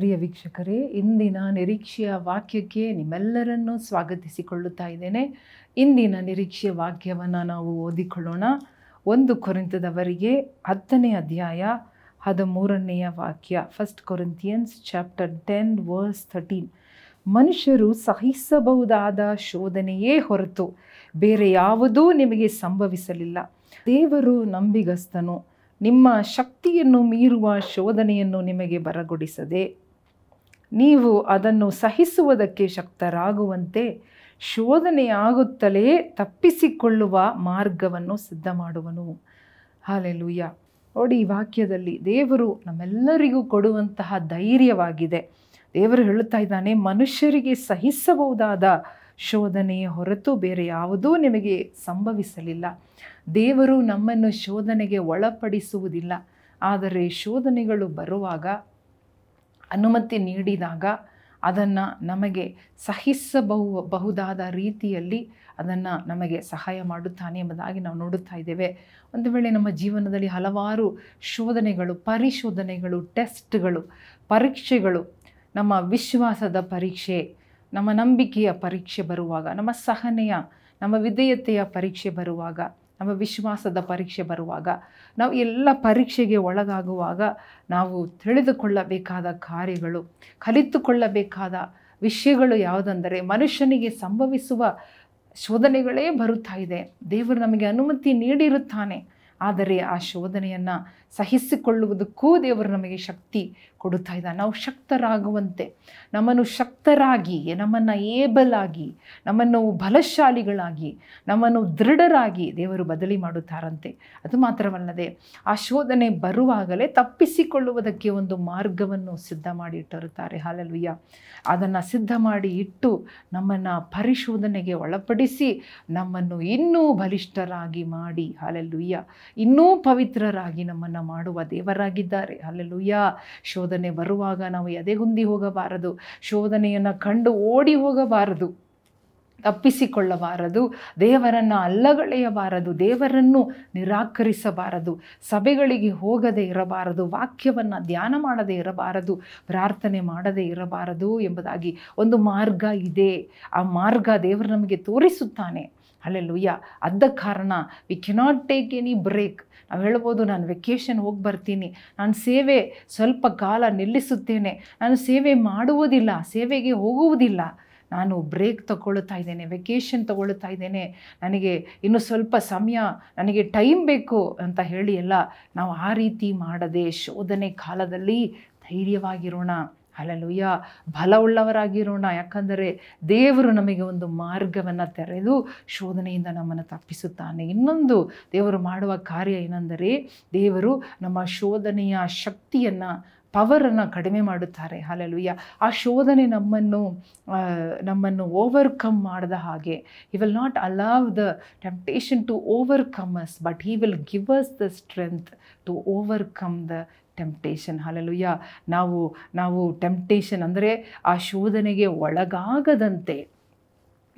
ಪ್ರಿಯ ವೀಕ್ಷಕರೇ, ಇಂದಿನ ನಿರೀಕ್ಷೆಯ ವಾಕ್ಯಕ್ಕೆ ನಿಮ್ಮೆಲ್ಲರನ್ನೂ ಸ್ವಾಗತಿಸಿಕೊಳ್ಳುತ್ತಾ ಇದ್ದೇನೆ. ಇಂದಿನ ನಿರೀಕ್ಷೆಯ ವಾಕ್ಯವನ್ನು ನಾವು ಓದಿಕೊಳ್ಳೋಣ. ಒಂದು ಕೊರಿಂತದವರಿಗೆ ಹತ್ತನೇ ಅಧ್ಯಾಯ ಹದಿಮೂರನೆಯ ವಾಕ್ಯ first Corinthians chapter ten verse thirteen ಮನುಷ್ಯರು ಸಹಿಸಬಹುದಾದ ಶೋಧನೆಯೇ ಹೊರತು ಬೇರೆ ಯಾವುದೂ ನಿಮಗೆ ಸಂಭವಿಸಲಿಲ್ಲ. ದೇವರು ನಂಬಿಗಸ್ತನು. ನಿಮ್ಮ ಶಕ್ತಿಯನ್ನು ಮೀರುವ ಶೋಧನೆಯನ್ನು ನಿಮಗೆ ಬರಗೊಡಿಸದೆ ನೀವು ಅದನ್ನು ಸಹಿಸುವುದಕ್ಕೆ ಶಕ್ತರಾಗುವಂತೆ ಶೋಧನೆಯಾಗುತ್ತಲೇ ತಪ್ಪಿಸಿಕೊಳ್ಳುವ ಮಾರ್ಗವನ್ನು ಸಿದ್ಧ ಮಾಡುವನು. ಹಾಲೆಲೂಯ್ಯ ನೋಡಿ, ಈ ವಾಕ್ಯದಲ್ಲಿ ದೇವರು ನಮ್ಮೆಲ್ಲರಿಗೂ ಕೊಡುವಂತಹ ಧೈರ್ಯವಾಗಿದೆ. ದೇವರು ಹೇಳುತ್ತಾ ಇದ್ದಾನೆ, ಮನುಷ್ಯರಿಗೆ ಸಹಿಸಬಹುದಾದ ಶೋಧನೆಯ ಹೊರತು ಬೇರೆ ಯಾವುದೂ ನಿಮಗೆ ಸಂಭವಿಸಲಿಲ್ಲ. ದೇವರು ನಮ್ಮನ್ನು ಶೋಧನೆಗೆ ಒಳಪಡಿಸುವುದಿಲ್ಲ. ಆದರೆ ಶೋಧನೆಗಳು ಬರುವಾಗ ಅನುಮತಿ ನೀಡಿದಾಗ ಅದನ್ನು ನಮಗೆ ಸಹಿಸಬಹು ಬಹುದಾದ ರೀತಿಯಲ್ಲಿ ಅದನ್ನು ನಮಗೆ ಸಹಾಯ ಮಾಡುತ್ತಾನೆ ಎಂಬುದಾಗಿ ನಾವು ನೋಡುತ್ತಾ ಇದ್ದೇವೆ. ಒಂದು ವೇಳೆ ನಮ್ಮ ಜೀವನದಲ್ಲಿ ಹಲವಾರು ಶೋಧನೆಗಳು, ಪರಿಶೋಧನೆಗಳು, ಟೆಸ್ಟ್ಗಳು, ಪರೀಕ್ಷೆಗಳು, ನಮ್ಮ ವಿಶ್ವಾಸದ ಪರೀಕ್ಷೆ, ನಮ್ಮ ನಂಬಿಕೆಯ ಪರೀಕ್ಷೆ ಬರುವಾಗ, ನಮ್ಮ ಸಹನೆಯ, ನಮ್ಮ ವಿಧೇಯತೆಯ ಪರೀಕ್ಷೆ ಬರುವಾಗ ನಮ್ಮ ವಿಶ್ವಾಸದ ಪರೀಕ್ಷೆ ಬರುವಾಗ, ನಾವು ಎಲ್ಲ ಪರೀಕ್ಷೆಗೆ ಒಳಗಾಗುವಾಗ ನಾವು ತಿಳಿದುಕೊಳ್ಳಬೇಕಾದ ಕಾರ್ಯಗಳು, ಕಲಿತುಕೊಳ್ಳಬೇಕಾದ ವಿಷಯಗಳು ಯಾವುದೆಂದರೆ ಮನುಷ್ಯನಿಗೆ ಸಂಭವಿಸುವ ಶೋಧನೆಗಳೇ ಬರುತ್ತಾ ಇದೆ. ದೇವರು ನಮಗೆ ಅನುಮತಿ ನೀಡಿರುತ್ತಾನೆ. ಆದರೆ ಆ ಶೋಧನೆಯನ್ನು ಸಹಿಸಿಕೊಳ್ಳುವುದಕ್ಕೂ ದೇವರು ನಮಗೆ ಶಕ್ತಿ ಕೊಡುತ್ತಾ ಇದ್ದ ನಾವು ಶಕ್ತರಾಗುವಂತೆ, ನಮ್ಮನ್ನು ಶಕ್ತರಾಗಿ, ನಮ್ಮನ್ನು ಏಬಲ್ ಆಗಿ, ನಮ್ಮನ್ನು ಬಲಶಾಲಿಗಳಾಗಿ, ನಮ್ಮನ್ನು ದೃಢರಾಗಿ ದೇವರು ಬದಲಿ ಮಾಡುತ್ತಾರಂತೆ. ಅದು ಮಾತ್ರವಲ್ಲದೆ ಆ ಶೋಧನೆ ಬರುವಾಗಲೇ ತಪ್ಪಿಸಿಕೊಳ್ಳುವುದಕ್ಕೆ ಒಂದು ಮಾರ್ಗವನ್ನು ಸಿದ್ಧ ಮಾಡಿ ಇಟ್ಟಿರುತ್ತಾರೆ. ಹಾಲಲ್ವಿಯ ಅದನ್ನು ಸಿದ್ಧ ಮಾಡಿ ಇಟ್ಟು ನಮ್ಮನ್ನು ಪರಿಶೋಧನೆಗೆ ಒಳಪಡಿಸಿ ನಮ್ಮನ್ನು ಇನ್ನೂ ಬಲಿಷ್ಠರಾಗಿ ಮಾಡಿ. ಹಾಲೆಲ್ಲುಯ್ಯ ಇನ್ನೂ ಪವಿತ್ರರಾಗಿ ನಮ್ಮನ್ನು ಮಾಡುವ ದೇವರಾಗಿದ್ದಾರೆ. ಅಲ್ಲೆಲ್ಲುಯ್ಯ ಶೋಧನೆ ಬರುವಾಗ ನಾವು ಎದೆಗುಂದಿ ಹೋಗಬಾರದು. ಶೋಧನೆಯನ್ನು ಕಂಡು ಓಡಿ ಹೋಗಬಾರದು. ತಪ್ಪಿಸಿಕೊಳ್ಳಬಾರದು. ದೇವರನ್ನು ಅಲ್ಲಗಳೆಯಬಾರದು. ದೇವರನ್ನು ನಿರಾಕರಿಸಬಾರದು. ಸಭೆಗಳಿಗೆ ಹೋಗದೇ ಇರಬಾರದು. ವಾಕ್ಯವನ್ನು ಧ್ಯಾನ ಮಾಡದೇ ಇರಬಾರದು. ಪ್ರಾರ್ಥನೆ ಮಾಡದೇ ಇರಬಾರದು ಎಂಬುದಾಗಿ ಒಂದು ಮಾರ್ಗ ಇದೆ. ಆ ಮಾರ್ಗ ದೇವರು ನಮಗೆ ತೋರಿಸುತ್ತಾನೆ. ಅಲ್ಲೆಲ್ಲುಯ್ಯ ಅದ ಕಾರಣ we cannot take any break ನಾವು ಹೇಳ್ಬೋದು, ನಾನು ವೆಕೇಷನ್ ಹೋಗಿ ಬರ್ತೀನಿ. ನಾನು ಸೇವೆ ಸ್ವಲ್ಪ ಕಾಲ ನಿಲ್ಲಿಸುತ್ತೇನೆ. ನಾನು ಸೇವೆ ಮಾಡುವುದಿಲ್ಲ, ಸೇವೆಗೆ ಹೋಗುವುದಿಲ್ಲ. ನಾನು ಬ್ರೇಕ್ ತಗೊಳ್ತಾ ಇದ್ದೇನೆ ವೆಕೇಷನ್ ತಗೊಳ್ತಾ ಇದ್ದೇನೆ. ನನಗೆ ಇನ್ನು ಸ್ವಲ್ಪ ಸಮಯ, ನನಗೆ ಟೈಮ್ ಬೇಕು ಅಂತ ಹೇಳಿ ಎಲ್ಲ ನಾವು ಆ ರೀತಿ ಮಾಡದೆ ಶೋಧನೆ ಕಾಲದಲ್ಲಿ ಧೈರ್ಯವಾಗಿರೋಣ. ಅಲ್ಲಲುಯ್ಯ ಬಲವುಳ್ಳವರಾಗಿರೋಣ. ಯಾಕಂದರೆ ದೇವರು ನಮಗೆ ಒಂದು ಮಾರ್ಗವನ್ನು ತೆರೆದು ಶೋಧನೆಯಿಂದ ನಮ್ಮನ್ನು ತಪ್ಪಿಸುತ್ತಾನೆ. ಇನ್ನೊಂದು ದೇವರು ಮಾಡುವ ಕಾರ್ಯ ಏನೆಂದರೆ ದೇವರು ನಮ್ಮ ಶೋಧನೆಯ ಶಕ್ತಿಯನ್ನು ಪವರನ್ನು ಕಡಿಮೆ ಮಾಡುತ್ತಾರೆ. ಹಾಲೆಲುಯ್ಯ. ಆ ಶೋಧನೆ ನಮ್ಮನ್ನು ನಮ್ಮನ್ನು ಓವರ್ಕಮ್ ಮಾಡಿದ ಹಾಗೆ. He will not allow the temptation to overcome us but he will give us the strength to overcome the temptation hallelujah. ನಾವು ನಾವು ಟೆಂಪ್ಟೇಷನ್ ಅಂದರೆ ಆ ಶೋಧನೆಗೆ ಒಳಗಾಗದಂತೆ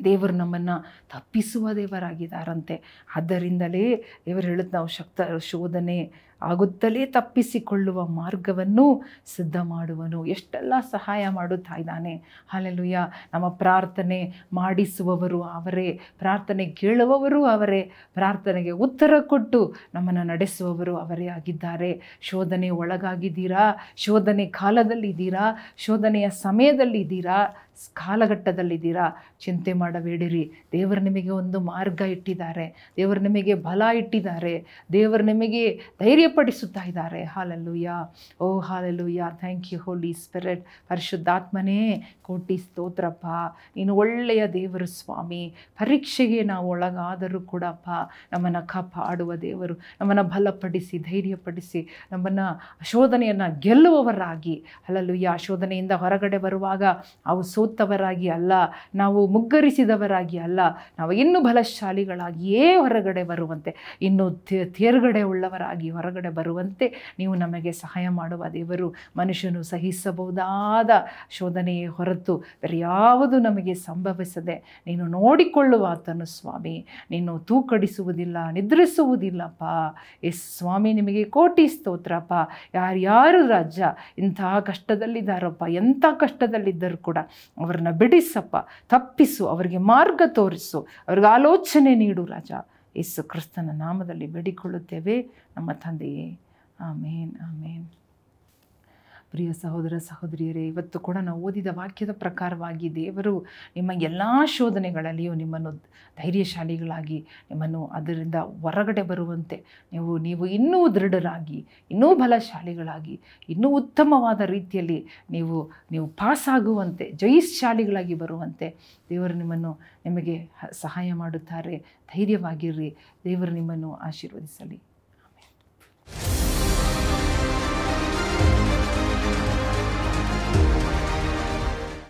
ದೇವರು ನಮ್ಮನ್ನು ತಪ್ಪಿಸುವ ದೇವರಾಗಿದ್ದಾರಂತೆ. ಆದ್ದರಿಂದಲೇ ದೇವರು ಹೇಳುತ್ತೆ, ನಾವು ಶಕ್ತ, ಶೋಧನೆ ಆಗುತ್ತಲೇ ತಪ್ಪಿಸಿಕೊಳ್ಳುವ ಮಾರ್ಗವನ್ನು ಸಿದ್ಧ ಮಾಡುವನು. ಎಷ್ಟೆಲ್ಲ ಸಹಾಯ ಮಾಡುತ್ತಾ ಇದ್ದಾನೆ. ಹಾಲೆಲುಯ್ಯ. ನಮ್ಮ ಪ್ರಾರ್ಥನೆ ಮಾಡಿಸುವವರು ಅವರೇ. ಪ್ರಾರ್ಥನೆ ಕೇಳುವವರು ಅವರೇ. ಪ್ರಾರ್ಥನೆಗೆ ಉತ್ತರ ಕೊಟ್ಟು ನಮ್ಮನ್ನು ನಡೆಸುವವರು ಅವರೇ ಆಗಿದ್ದಾರೆ. ಶೋಧನೆ ಒಳಗಾಗಿದ್ದೀರಾ? ಶೋಧನೆ ಕಾಲದಲ್ಲಿದ್ದೀರಾ? ಶೋಧನೆಯ ಸಮಯದಲ್ಲಿದ್ದೀರಾ? ಕಾಲಘಟ್ಟದಲ್ಲಿದ್ದೀರಾ? ಚಿಂತೆ ಮಾಡಬೇಡಿರಿ. ದೇವರು ನಿಮಗೆ ಒಂದು ಮಾರ್ಗ ಇಟ್ಟಿದ್ದಾರೆ. ದೇವರು ನಿಮಗೆ ಬಲ ಇಟ್ಟಿದ್ದಾರೆ. ದೇವರು ನಿಮಗೆ ಧೈರ್ಯಪಡಿಸುತ್ತಾ ಇದ್ದಾರೆ hallelujah. O hallelujah. Thank you Holi spirit ಪರಿಶುದ್ಧಾತ್ಮನೇ, ಕೋಟಿ ಸ್ತೋತ್ರಪ್ಪ. ನೀನು ಒಳ್ಳೆಯ ದೇವರು ಸ್ವಾಮಿ. ಪರೀಕ್ಷೆಗೆ ನಾವು ಒಳಗಾದರೂ ಕೂಡಪ್ಪ, ನಮ್ಮನ್ನು ಕಾಪಾಡುವ ದೇವರು. ನಮ್ಮನ್ನು ಬಲಪಡಿಸಿ, ಧೈರ್ಯಪಡಿಸಿ, ನಮ್ಮನ್ನು ಶೋಧನೆಯನ್ನು ಗೆಲ್ಲುವವರಾಗಿ. ಅಲ್ಲಲ್ಲುಯ್ಯ ಶೋಧನೆಯಿಂದ ಹೊರಗಡೆ ಬರುವಾಗ ನಾವು ಸೋತವರಾಗಿ ಅಲ್ಲ, ನಾವು ಮುಗ್ಗರಿಸಿದವರಾಗಿ ಅಲ್ಲ, ನಾವು ಇನ್ನೂ ಬಲಶಾಲಿಗಳಾಗಿಯೇ ಹೊರಗಡೆ ಬರುವಂತೆ, ಇನ್ನು ತೇರ್ಗಡೆ ಉಳ್ಳವರಾಗಿ ಹೊರಗಡೆ ಹೊರಗಡೆ ಬರುವಂತೆ ನೀವು ನಮಗೆ ಸಹಾಯ ಮಾಡುವ ದೇವರು ಮನುಷ್ಯನು ಸಹಿಸಬಹುದಾದ ಶೋಧನೆಯೇ ಹೊರತು ಬೇರೆ ಯಾವುದು ನಮಗೆ ಸಂಭವಿಸದೆ ನೀನು ನೋಡಿಕೊಳ್ಳುವ ಆತನು ಸ್ವಾಮಿ. ನೀನು ತೂಕಡಿಸುವುದಿಲ್ಲ, ನಿದ್ರಿಸುವುದಿಲ್ಲಪ್ಪ. ಎಸ್ ಸ್ವಾಮಿ, ನಿಮಗೆ ಕೋಟಿ ಸ್ತೋತ್ರಪ್ಪ. ಯಾರ್ಯಾರು ರಾಜ್ಯ ಇಂಥ ಕಷ್ಟದಲ್ಲಿದ್ದಾರಪ್ಪ, ಎಂಥ ಕಷ್ಟದಲ್ಲಿದ್ದರೂ ಕೂಡ ಅವ್ರನ್ನ ಬಿಡಿಸಪ್ಪ, ತಪ್ಪಿಸು, ಅವರಿಗೆ ಮಾರ್ಗ ತೋರಿಸು, ಅವ್ರಿಗೆ ಆಲೋಚನೆ ನೀಡು ರಾಜ. ಯೇಸು ಕ್ರಿಸ್ತನ ನಾಮದಲ್ಲಿ ಬೇಡಿಕೊಳ್ಳುತ್ತೇವೆ. ನಮ್ಮ ತಂದೆಯೇ. ಆಮೇನ್ ಆಮೇನ್. ಪ್ರಿಯ ಸಹೋದರ ಸಹೋದರಿಯರೇ, ಇವತ್ತು ಕೂಡ ನಾವು ಓದಿದ ವಾಕ್ಯದ ಪ್ರಕಾರವಾಗಿ ದೇವರು ನಿಮ್ಮ ಎಲ್ಲ ಶೋಧನೆಗಳಲ್ಲಿಯೂ ನಿಮ್ಮನ್ನು ಧೈರ್ಯಶಾಲಿಗಳಾಗಿ, ನಿಮ್ಮನ್ನು ಅದರಿಂದ ಹೊರಗಡೆ ಬರುವಂತೆ, ನೀವು ನೀವು ಇನ್ನೂ ದೃಢರಾಗಿ, ಇನ್ನೂ ಬಲಶಾಲಿಗಳಾಗಿ, ಇನ್ನೂ ಉತ್ತಮವಾದ ರೀತಿಯಲ್ಲಿ ನೀವು ನೀವು ಪಾಸಾಗುವಂತೆ ಜಯಿಶಾಲಿಗಳಾಗಿ ಬರುವಂತೆ ದೇವರು ನಿಮ್ಮನ್ನು ನಿಮಗೆ ಸಹಾಯ ಮಾಡುತ್ತಾರೆ. ಧೈರ್ಯವಾಗಿರ್ರಿ. ದೇವರು ನಿಮ್ಮನ್ನು ಆಶೀರ್ವದಿಸಲಿ.